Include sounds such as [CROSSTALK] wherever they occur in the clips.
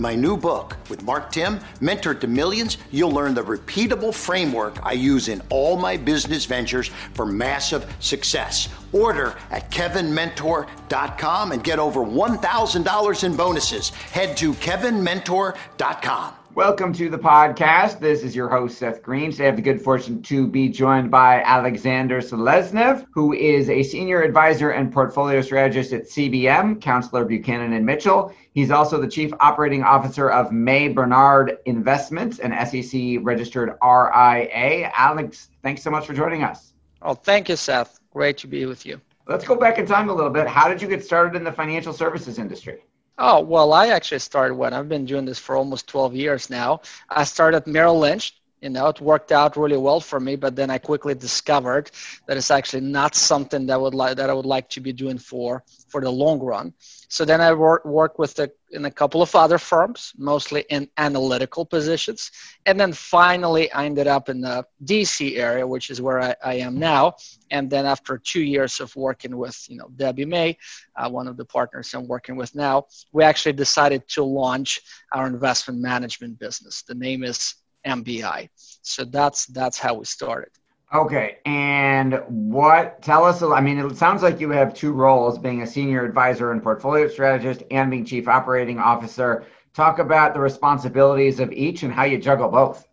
In my new book with Mark Timm, Mentor to Millions, you'll learn the repeatable framework I use in all my business ventures for massive success. Order at kevinmentor.com and get over $1,000 in bonuses. Head to kevinmentor.com. Welcome to the podcast. This is your host, Seth Greene. Today I have the good fortune to be joined by Alexander Seleznev, who is a senior advisor and portfolio strategist at CBM, Councilor Buchanan and Mitchell. He's also the chief operating officer of May Barnhard Investments, an SEC registered RIA. Alex, thanks so much for joining us. Oh, thank you, Seth. Great to be with you. Let's go back in time a little bit. How did you get started in the financial services industry? Oh, well, I actually started when I've been doing this for almost 12 years now. I started Merrill Lynch. You know, it worked out really well for me, but then I quickly discovered that it's actually not something that would like that I would like to be doing for for the long run. So then I work work with the, in a couple of other firms, mostly in analytical positions, and then finally I ended up in the DC area, which is where I, I am now. And then after two years of working with you know Debbie May, uh, one of the partners I'm working with now, we actually decided to launch our investment management business. The name is MBI. So that's that's how we started. Okay, and what? Tell us. I mean, it sounds like you have two roles: being a senior advisor and portfolio strategist, and being chief operating officer. Talk about the responsibilities of each and how you juggle both.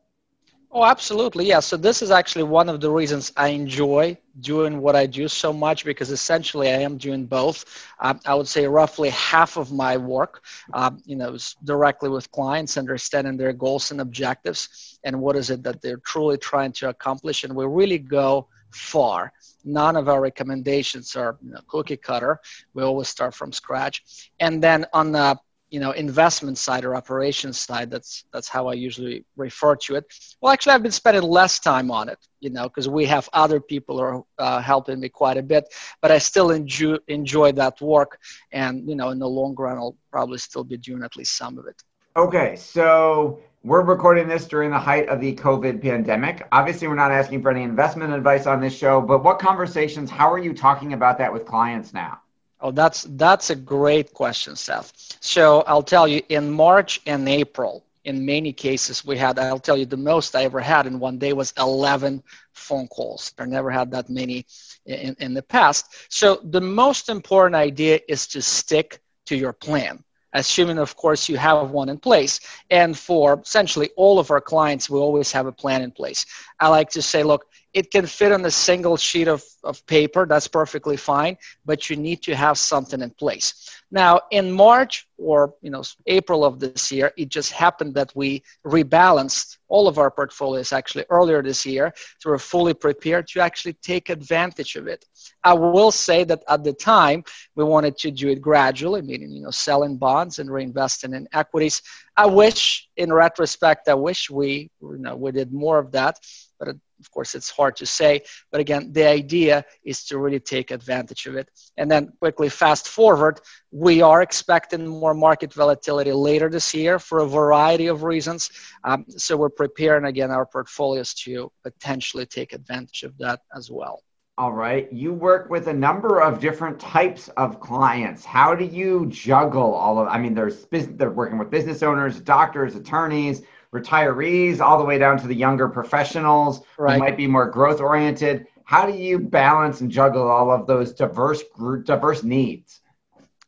Oh, absolutely. Yeah. So this is actually one of the reasons I enjoy doing what I do so much because essentially I am doing both. Um, I would say roughly half of my work, um, you know, is directly with clients, understanding their goals and objectives, and what is it that they're truly trying to accomplish. And we really go far. None of our recommendations are you know, cookie cutter. We always start from scratch. And then on the you know investment side or operations side that's that's how i usually refer to it. Well actually i've been spending less time on it you know because we have other people are uh, helping me quite a bit but i still enjoy enjoy that work. And you know in the long run i'll probably still be doing at least some of it. Okay so we're recording this during the height of the covid pandemic. Obviously we're not asking for any investment advice on this show but what conversations how are you talking about that with clients now Oh, that's that's a great question, Seth. So I'll tell you, in March and April, in many cases, we had. I'll tell you, the most I ever had in one day was 11 phone calls. I never had that many in, in the past. So the most important idea is to stick to your plan assuming of course you have one in place and for essentially all of our clients we always have a plan in place i like to say look it can fit on a single sheet of, of paper. That's perfectly fine but you need to have something in place. Now in march or you know april of this year it just happened that we rebalanced all of our portfolios actually earlier this year so we're fully prepared to actually take advantage of it. I will say that at the time we wanted to do it gradually meaning you know selling bonds and reinvesting in equities. I wish in retrospect i wish we you know we did more of that but of course it's hard to say but again the idea is to really take advantage of it and then quickly fast forward we are expecting more market volatility later this year for a variety of reasons um, so we're preparing again our portfolios to potentially take advantage of that as well all right. You work with a number of different types of clients. How do you juggle all of? I mean, there's they're working with business owners, doctors, attorneys, retirees all the way down to the younger professionals right. who might be more growth oriented how do you balance and juggle all of those diverse diverse needs?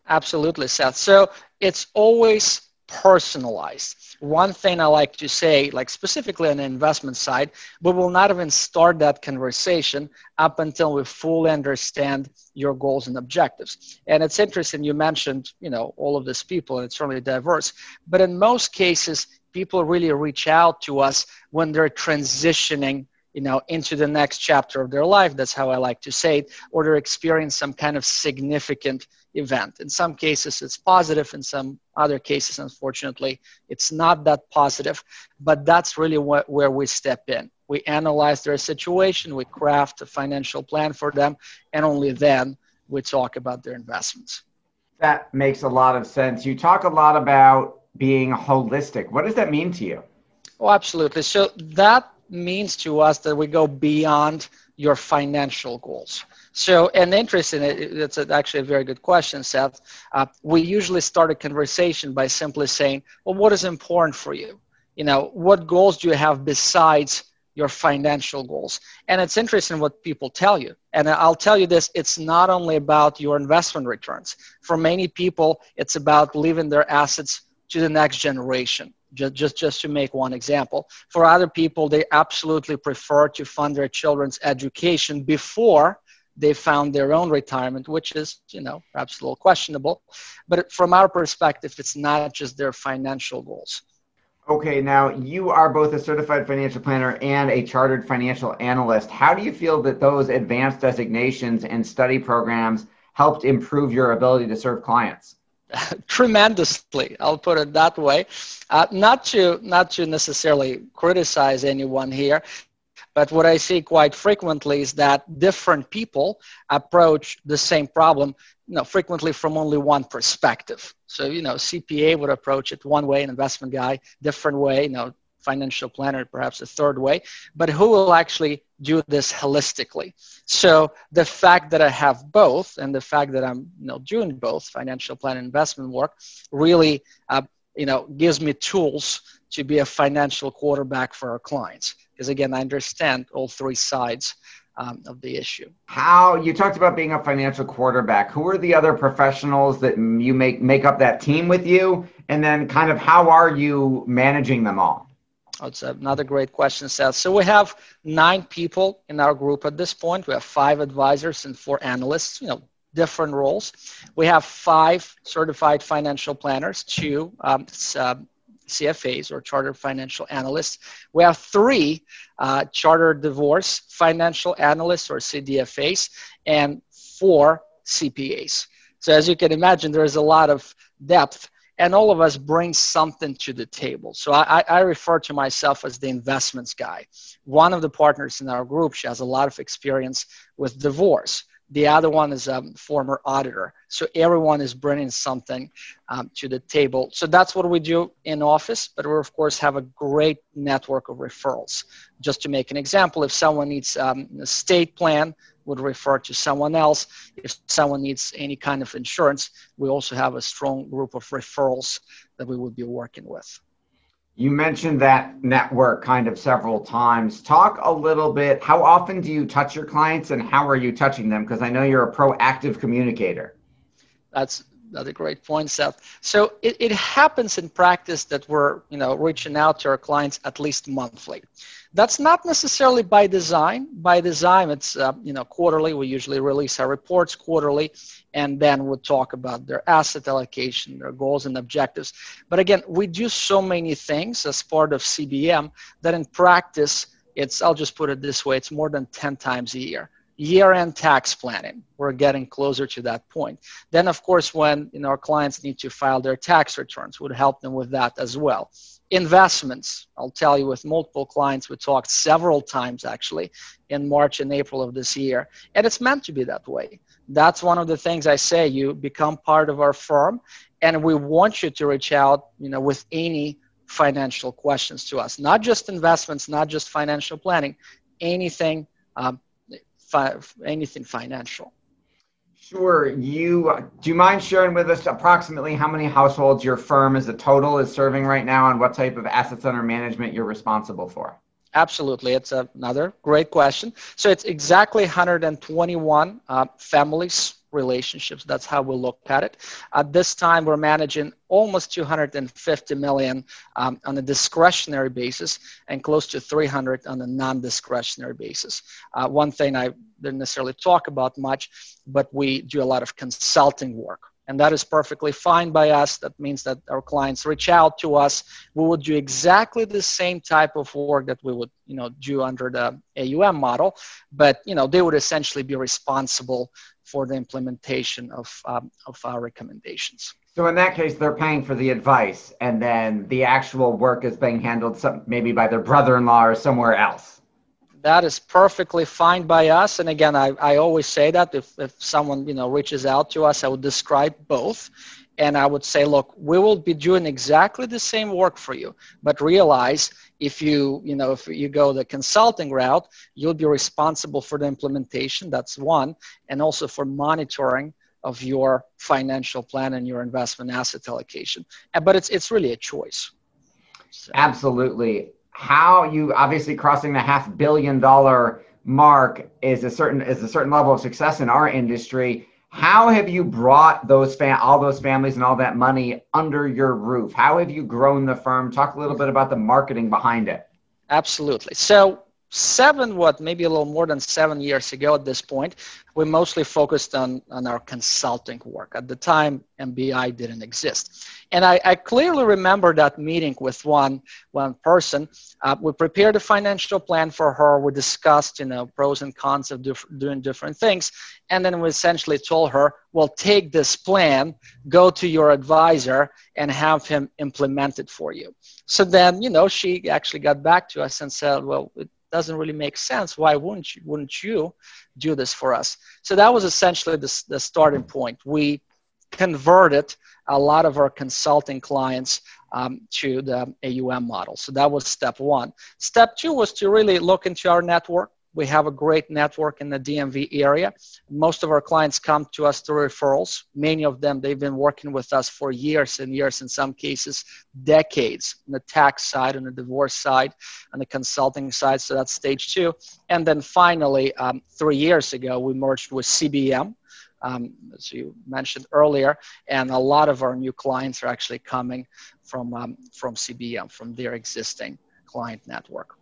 Absolutely seth. So it's always personalized. One thing I like to say, like specifically on the investment side, we will not even start that conversation up until we fully understand your goals and objectives. And it's interesting you mentioned, you know, all of these people, and it's really diverse. But in most cases, people really reach out to us when they're transitioning you know into the next chapter of their life that's how i like to say it or they're experiencing some kind of significant event. In some cases it's positive. In some other cases unfortunately it's not that positive. But that's really what, where we step in. We analyze their situation. We craft a financial plan for them. And only then we talk about their investments. That makes a lot of sense. You talk a lot about being holistic. What does that mean to you? Oh absolutely. So that means to us that we go beyond your financial goals. So, and interesting, it's actually a very good question, Seth. Uh, we usually start a conversation by simply saying, well, what is important for you? You know, what goals do you have besides your financial goals? And it's interesting what people tell you. And I'll tell you this it's not only about your investment returns. For many people, it's about leaving their assets to the next generation just, just, just to make one example. For other people, they absolutely prefer to fund their children's education before they found their own retirement, which is, you know, perhaps a little questionable. But from our perspective, it's not just their financial goals. Okay, now you are both a certified financial planner and a chartered financial analyst. How do you feel that those advanced designations and study programs helped improve your ability to serve clients? [LAUGHS] tremendously i'll put it that way uh, not to not to necessarily criticize anyone here but what i see quite frequently is that different people approach the same problem you know frequently from only one perspective so you know cpa would approach it one way an investment guy different way you know financial planner, perhaps a third way, but who will actually do this holistically? So the fact that I have both and the fact that I'm you know, doing both financial plan and investment work really uh, you know, gives me tools to be a financial quarterback for our clients. Because again, I understand all three sides um, of the issue. How you talked about being a financial quarterback. Who are the other professionals that you make make up that team with you? And then kind of how are you managing them all? That's another great question, Seth. So we have nine people in our group at this point. We have five advisors and four analysts, you know, different roles. We have five certified financial planners, two um, uh, CFAs or chartered financial analysts. We have three uh, chartered divorce financial analysts or CDFAs and four CPAs. So as you can imagine, there is a lot of depth and all of us bring something to the table. So I, I, refer to myself as the investments guy. One of the partners in our group, she has a lot of experience with divorce. The other one is a former auditor. So everyone is bringing something um, to the table. So that's what we do in office, but we of course have a great network of referrals. Just to make an example, if someone needs um, estate plan, would refer to someone else. If someone needs any kind of insurance, we also have a strong group of referrals that we would be working with. You mentioned that network kind of several times. Talk a little bit. How often do you touch your clients and how are you touching them? Because I know you're a proactive communicator. That's that's a great point, Seth. So it, it happens in practice that we're you know reaching out to our clients at least monthly. That's not necessarily by design. By design, it's uh, you know quarterly. We usually release our reports quarterly, and then we'll talk about their asset allocation, their goals and objectives. But again, we do so many things as part of CBM that in practice, it's I'll just put it this way: it's more than ten times a year year-end tax planning we're getting closer to that point then of course when you know, our clients need to file their tax returns would help them with that as well investments. I'll tell you with multiple clients we talked several times actually in march and april of this year and it's meant to be that way. That's one of the things i say you become part of our firm and we want you to reach out you know with any financial questions to us. Not just investments not just financial planning anything um, fi- anything financial. Sure. You do you mind sharing with us approximately how many households your firm as a total is serving right now, and what type of assets under management you're responsible for? Absolutely, it's another great question. So it's exactly 121 uh, families relationships. That's how we look at it. At this time, we're managing almost 250 million um, on a discretionary basis and close to 300 on a non-discretionary basis. Uh, one thing I didn't necessarily talk about much, but we do a lot of consulting work and that is perfectly fine by us that means that our clients reach out to us we would do exactly the same type of work that we would you know do under the aum model but you know they would essentially be responsible for the implementation of, um, of our recommendations so in that case they're paying for the advice and then the actual work is being handled some, maybe by their brother-in-law or somewhere else that is perfectly fine by us. And again, I, I always say that if, if someone you know reaches out to us, I would describe both. And I would say, look, we will be doing exactly the same work for you, but realize if you, you know, if you go the consulting route, you'll be responsible for the implementation. That's one, and also for monitoring of your financial plan and your investment asset allocation. But it's it's really a choice. So. Absolutely how you obviously crossing the half billion dollar mark is a certain is a certain level of success in our industry how have you brought those all those families and all that money under your roof? How have you grown the firm? Talk a little bit about the marketing behind it. Absolutely. So seven what maybe a little more than seven years ago at this point we mostly focused on on our consulting work. At the time mbi didn't exist. And i, I clearly remember that meeting with one one person. Uh, we prepared a financial plan for her. We discussed you know pros and cons of diff- doing different things. And then we essentially told her well take this plan go to your advisor and have him implement it for you. So then you know she actually got back to us and said well it, doesn't really make sense. Why wouldn't you, wouldn't you do this for us? So that was essentially the, the starting point. We converted a lot of our consulting clients um, to the AUM model. So that was step one. Step two was to really look into our network, we have a great network in the DMV area. Most of our clients come to us through referrals. Many of them, they've been working with us for years and years, in some cases, decades, on the tax side, on the divorce side, on the consulting side. So that's stage two. And then finally, um, three years ago, we merged with CBM, um, as you mentioned earlier, and a lot of our new clients are actually coming from um, from CBM, from their existing client network.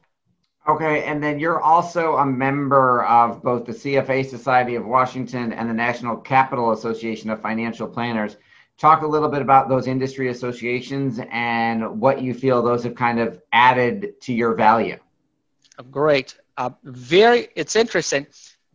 Okay, and then you're also a member of both the CFA Society of Washington and the National Capital Association of Financial Planners. Talk a little bit about those industry associations and what you feel those have kind of added to your value. Great. Uh, very, it's interesting.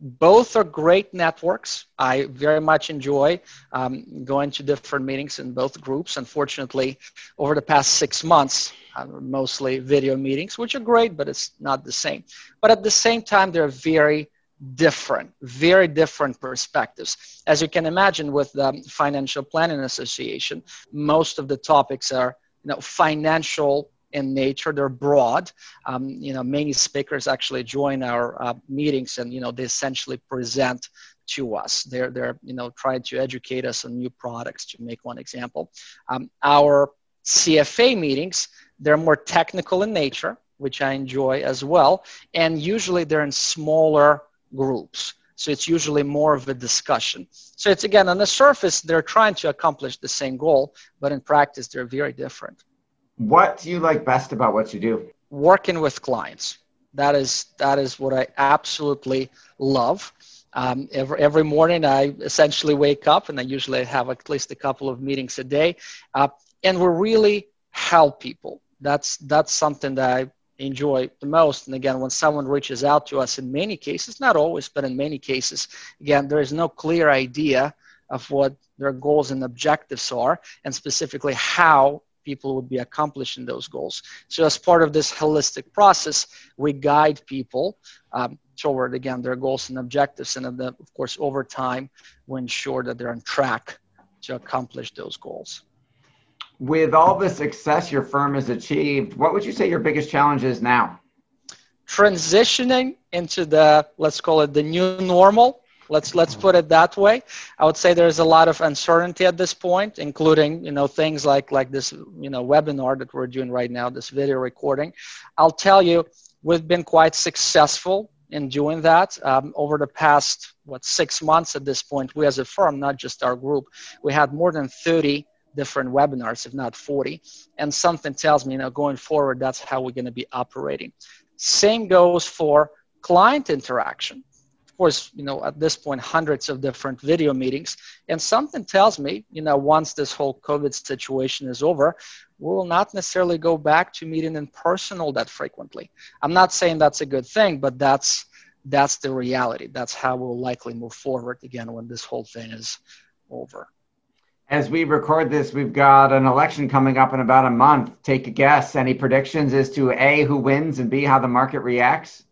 Both are great networks. I very much enjoy um, going to different meetings in both groups. Unfortunately, over the past six months, uh, mostly video meetings, which are great, but it's not the same. But at the same time, they're very different, very different perspectives. As you can imagine, with the Financial Planning Association, most of the topics are you know financial in nature. They're broad. Um, you know, many speakers actually join our uh, meetings, and you know they essentially present to us. They're they're you know trying to educate us on new products. To make one example, um, our CFA meetings they're more technical in nature, which I enjoy as well. And usually they're in smaller groups. So it's usually more of a discussion. So it's again, on the surface, they're trying to accomplish the same goal, but in practice, they're very different. What do you like best about what you do? Working with clients. That is, that is what I absolutely love. Um, every, every morning, I essentially wake up and I usually have at least a couple of meetings a day. Uh, and we really help people that's that's something that I enjoy the most. And again, when someone reaches out to us, in many cases, not always, but in many cases, again, there is no clear idea of what their goals and objectives are, and specifically how people would be accomplishing those goals. So, as part of this holistic process, we guide people um, toward again their goals and objectives, and then, of course, over time, we ensure that they're on track to accomplish those goals with all the success your firm has achieved, what would you say your biggest challenge is now? Transitioning into the let's call it the new normal. Let's let's put it that way. I would say there's a lot of uncertainty at this point, including you know things like like this you know webinar that we're doing right now, this video recording. I'll tell you, we've been quite successful in doing that. Um, over the past, what, six months at this point, we as a firm, not just our group, we had more than 30 different webinars, if not 40. And something tells me, you know, going forward, that's how we're going to be operating. Same goes for client interaction. Course, you know, at this point, hundreds of different video meetings. And something tells me, you know, once this whole COVID situation is over, we will not necessarily go back to meeting in person all that frequently. I'm not saying that's a good thing, but that's that's the reality. That's how we'll likely move forward again when this whole thing is over. As we record this, we've got an election coming up in about a month. Take a guess. Any predictions as to A, who wins, and B, how the market reacts?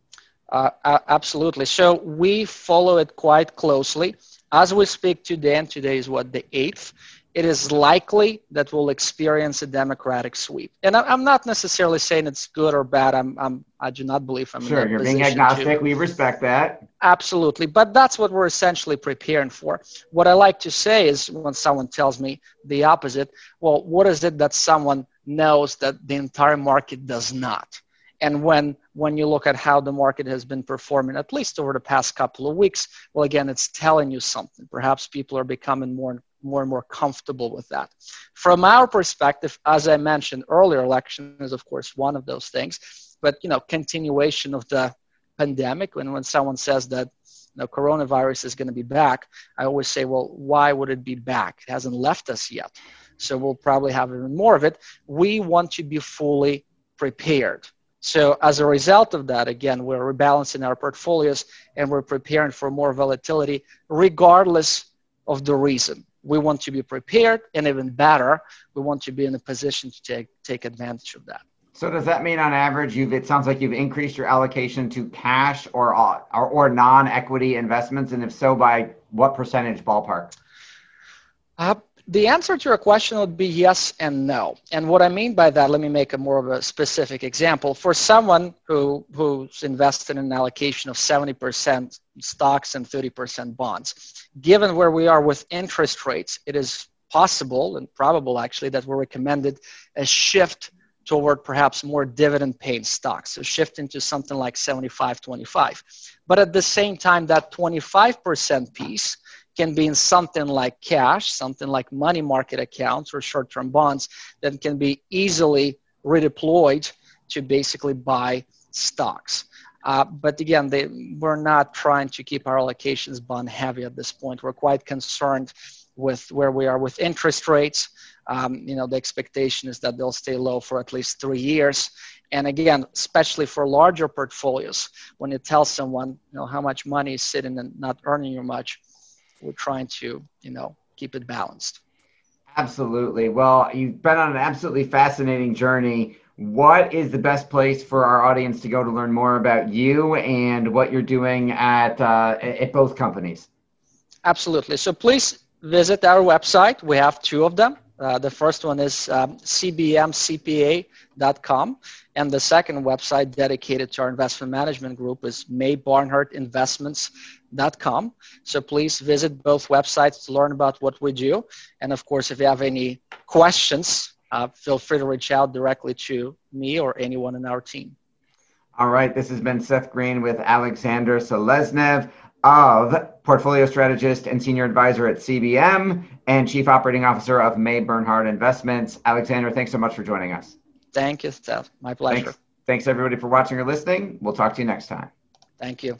Uh, absolutely. So we follow it quite closely. As we speak today, and today is what, the 8th, it is likely that we'll experience a Democratic sweep. And I'm not necessarily saying it's good or bad. I'm, I'm I do not believe I'm sure. you're being agnostic. To, we respect that. Absolutely, but that's what we're essentially preparing for. What I like to say is when someone tells me the opposite, well, what is it that someone knows that the entire market does not? And when when you look at how the market has been performing, at least over the past couple of weeks, well, again, it's telling you something. Perhaps people are becoming more more and more comfortable with that. From our perspective, as I mentioned earlier, election is of course one of those things, but you know, continuation of the pandemic. When when someone says that you know, coronavirus is going to be back, I always say, well, why would it be back? It hasn't left us yet, so we'll probably have even more of it. We want to be fully prepared. So as a result of that, again, we're rebalancing our portfolios and we're preparing for more volatility, regardless of the reason. We want to be prepared and even better. We want to be in a position to take take advantage of that. So does that mean on average you've it sounds like you've increased your allocation to cash or or, or non-equity investments? And if so by what percentage ballpark? Uh, the answer to your question would be yes and no. And what I mean by that, let me make a more of a specific example. For someone who who's invested in an allocation of 70% stocks and 30% bonds, given where we are with interest rates, it is possible and probable actually that we're recommended a shift toward perhaps more dividend paying stocks. So shift into something like 75 25. But at the same time, that 25% piece can be in something like cash, something like money market accounts or short term bonds that can be easily redeployed to basically buy stocks. Uh, but again, they, we're not trying to keep our allocations bond heavy at this point. We're quite concerned with where we are with interest rates. Um, you know, the expectation is that they'll stay low for at least three years. And again, especially for larger portfolios, when you tell someone, you know, how much money is sitting and not earning you much, we're trying to, you know, keep it balanced. Absolutely. Well, you've been on an absolutely fascinating journey. What is the best place for our audience to go to learn more about you and what you're doing at uh, at both companies? Absolutely. So please visit our website. We have two of them. Uh, the first one is um, cbmcpa.com, and the second website dedicated to our investment management group is maybarnhardinvestments.com. So please visit both websites to learn about what we do. And of course, if you have any questions, uh, feel free to reach out directly to me or anyone in our team. All right, this has been Seth Greene with Alexander Seleznev of portfolio strategist and senior advisor at CBM and chief operating officer of May Barnhard Investments. Alexander, thanks so much for joining us. Thank you, Seth. My pleasure. Thanks, thanks everybody for watching or listening. We'll talk to you next time. Thank you.